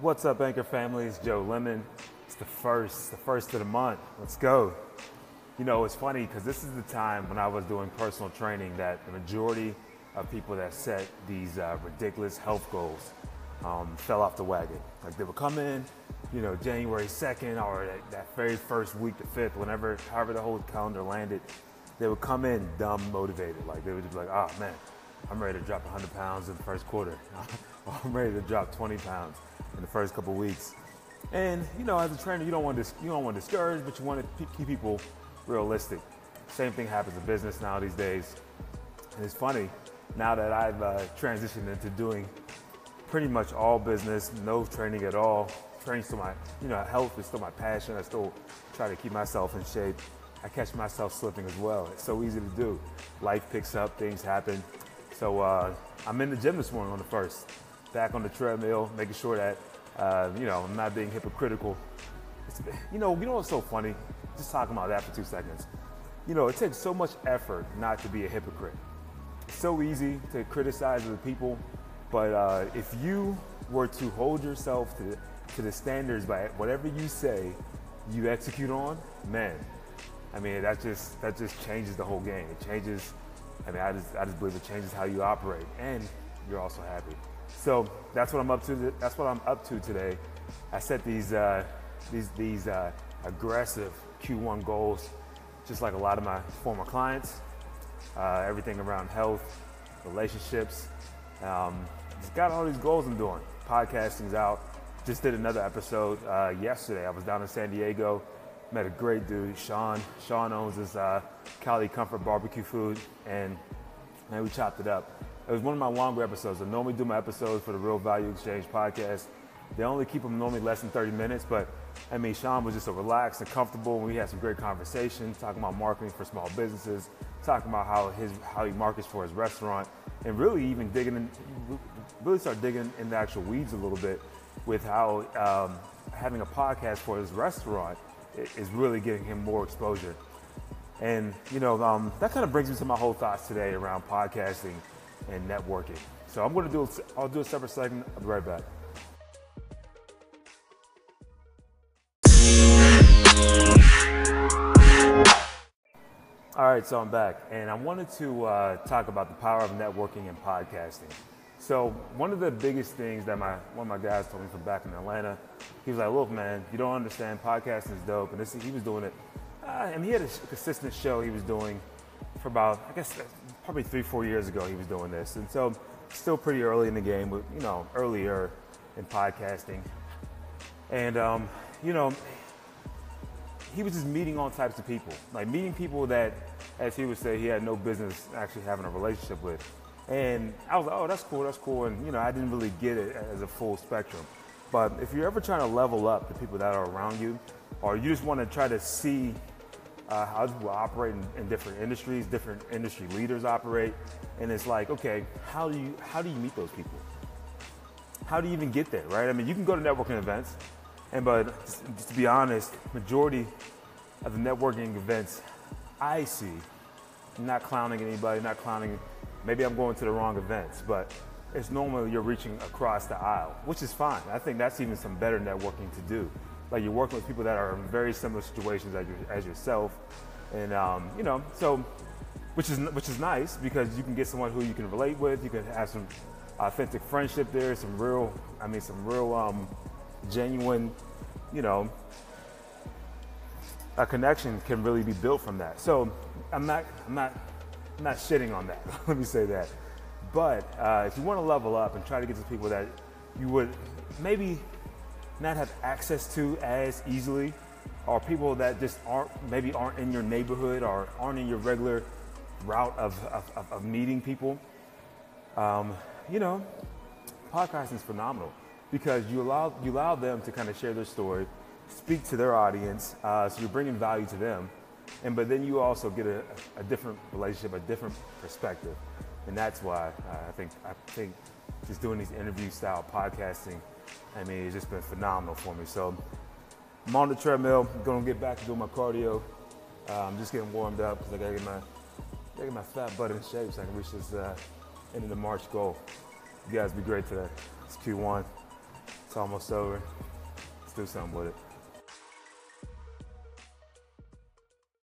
What's up, Anchor family? It's Joe Lemon. It's the first, the first of the month. Let's go. You know, it's funny because this is the time when I was doing personal training that the majority of people that set these uh, ridiculous health goals um, fell off the wagon. Like they would come in, you know, January 2nd or that, that very first week, the 5th, whenever, however the whole calendar landed, they would come in dumb motivated. Like they would just be like, oh man, I'm ready to drop 100 pounds in the first quarter. I'm ready to drop 20 pounds in the first couple weeks. And you know, as a trainer, you don't want to you don't want to discourage, but you want to keep people realistic. Same thing happens in business now these days. And it's funny now that I've uh, transitioned into doing pretty much all business, no training at all. Training still my, you know, health is still my passion. I still try to keep myself in shape. I catch myself slipping as well. It's so easy to do. Life picks up, things happen. So uh, I'm in the gym this morning on the first, back on the treadmill, making sure that uh, you know I'm not being hypocritical. It's, you know, you know what's so funny? Just talking about that for two seconds. You know, it takes so much effort not to be a hypocrite. It's so easy to criticize other people, but uh, if you were to hold yourself to the, to the standards by whatever you say, you execute on, man, I mean that just that just changes the whole game. It changes I mean, I just, I just believe it changes how you operate, and you're also happy. So that's what I'm up to. That's what I'm up to today. I set these uh, these these uh, aggressive Q1 goals, just like a lot of my former clients. Uh, everything around health, relationships. Um, just got all these goals I'm doing. Podcasting's out. Just did another episode uh, yesterday. I was down in San Diego met a great dude, Sean. Sean owns this uh, Cali Comfort barbecue food, and man, we chopped it up. It was one of my longer episodes. I normally do my episodes for the Real Value Exchange podcast. They only keep them normally less than 30 minutes, but I mean, Sean was just so relaxed and comfortable, and we had some great conversation talking about marketing for small businesses, talking about how his how he markets for his restaurant, and really even digging in, really start digging in the actual weeds a little bit with how um, having a podcast for his restaurant is really getting him more exposure. And, you know, um, that kind of brings me to my whole thoughts today around podcasting and networking. So I'm going to do, I'll do a separate segment. I'll be right back. All right, so I'm back, and I wanted to uh, talk about the power of networking and podcasting. So one of the biggest things that my one of my guys told me from back in Atlanta, he was like, "Look, man, you don't understand. Podcasting is dope." And this, he was doing it, uh, and he had a consistent show he was doing for about, I guess, probably three, four years ago. He was doing this, and so still pretty early in the game, but you know, earlier in podcasting, and um, you know, he was just meeting all types of people, like meeting people that, as he would say, he had no business actually having a relationship with. And I was like, oh, that's cool, that's cool. And, you know, I didn't really get it as a full spectrum. But if you're ever trying to level up the people that are around you, or you just want to try to see uh, how people operate in, in, different industries, different industry leaders operate, and it's like, okay, how do you how do you meet those people? How do you even get there, right? I mean, you can go to networking events, and but to be honest, majority of the networking events I see, not clowning anybody, not clowning maybe I'm going to the wrong events, but it's normally you're reaching across the aisle, which is fine. I think that's even some better networking to do. Like you're working with people that are in very similar situations as, your, as yourself, and um, you know, so which is which is nice because you can get someone who you can relate with. You can have some authentic friendship there, some real, I mean, some real um, genuine, you know, a connection can really be built from that. So I'm not, I'm not I'm not shitting on that. Let me say that. But uh, if you want to level up and try to get to people that you would maybe not have access to as easily, or people that just aren't maybe aren't in your neighborhood or aren't in your regular route of, of, of meeting people, um, you know, podcasting is phenomenal because you allow you allow them to kind of share their story, speak to their audience, uh, so you're bringing value to them and but then you also get a, a different relationship, a different perspective, and that's why I think I think just doing these interview style podcasting, I mean, it's just been phenomenal for me. So I'm on the treadmill, I'm gonna get back to doing my cardio. Uh, I'm just getting warmed up because I gotta get my get my fat butt in shape so I can reach this uh, end of the March goal. You guys be great today. It's Q1. It's almost over. Let's do something with it.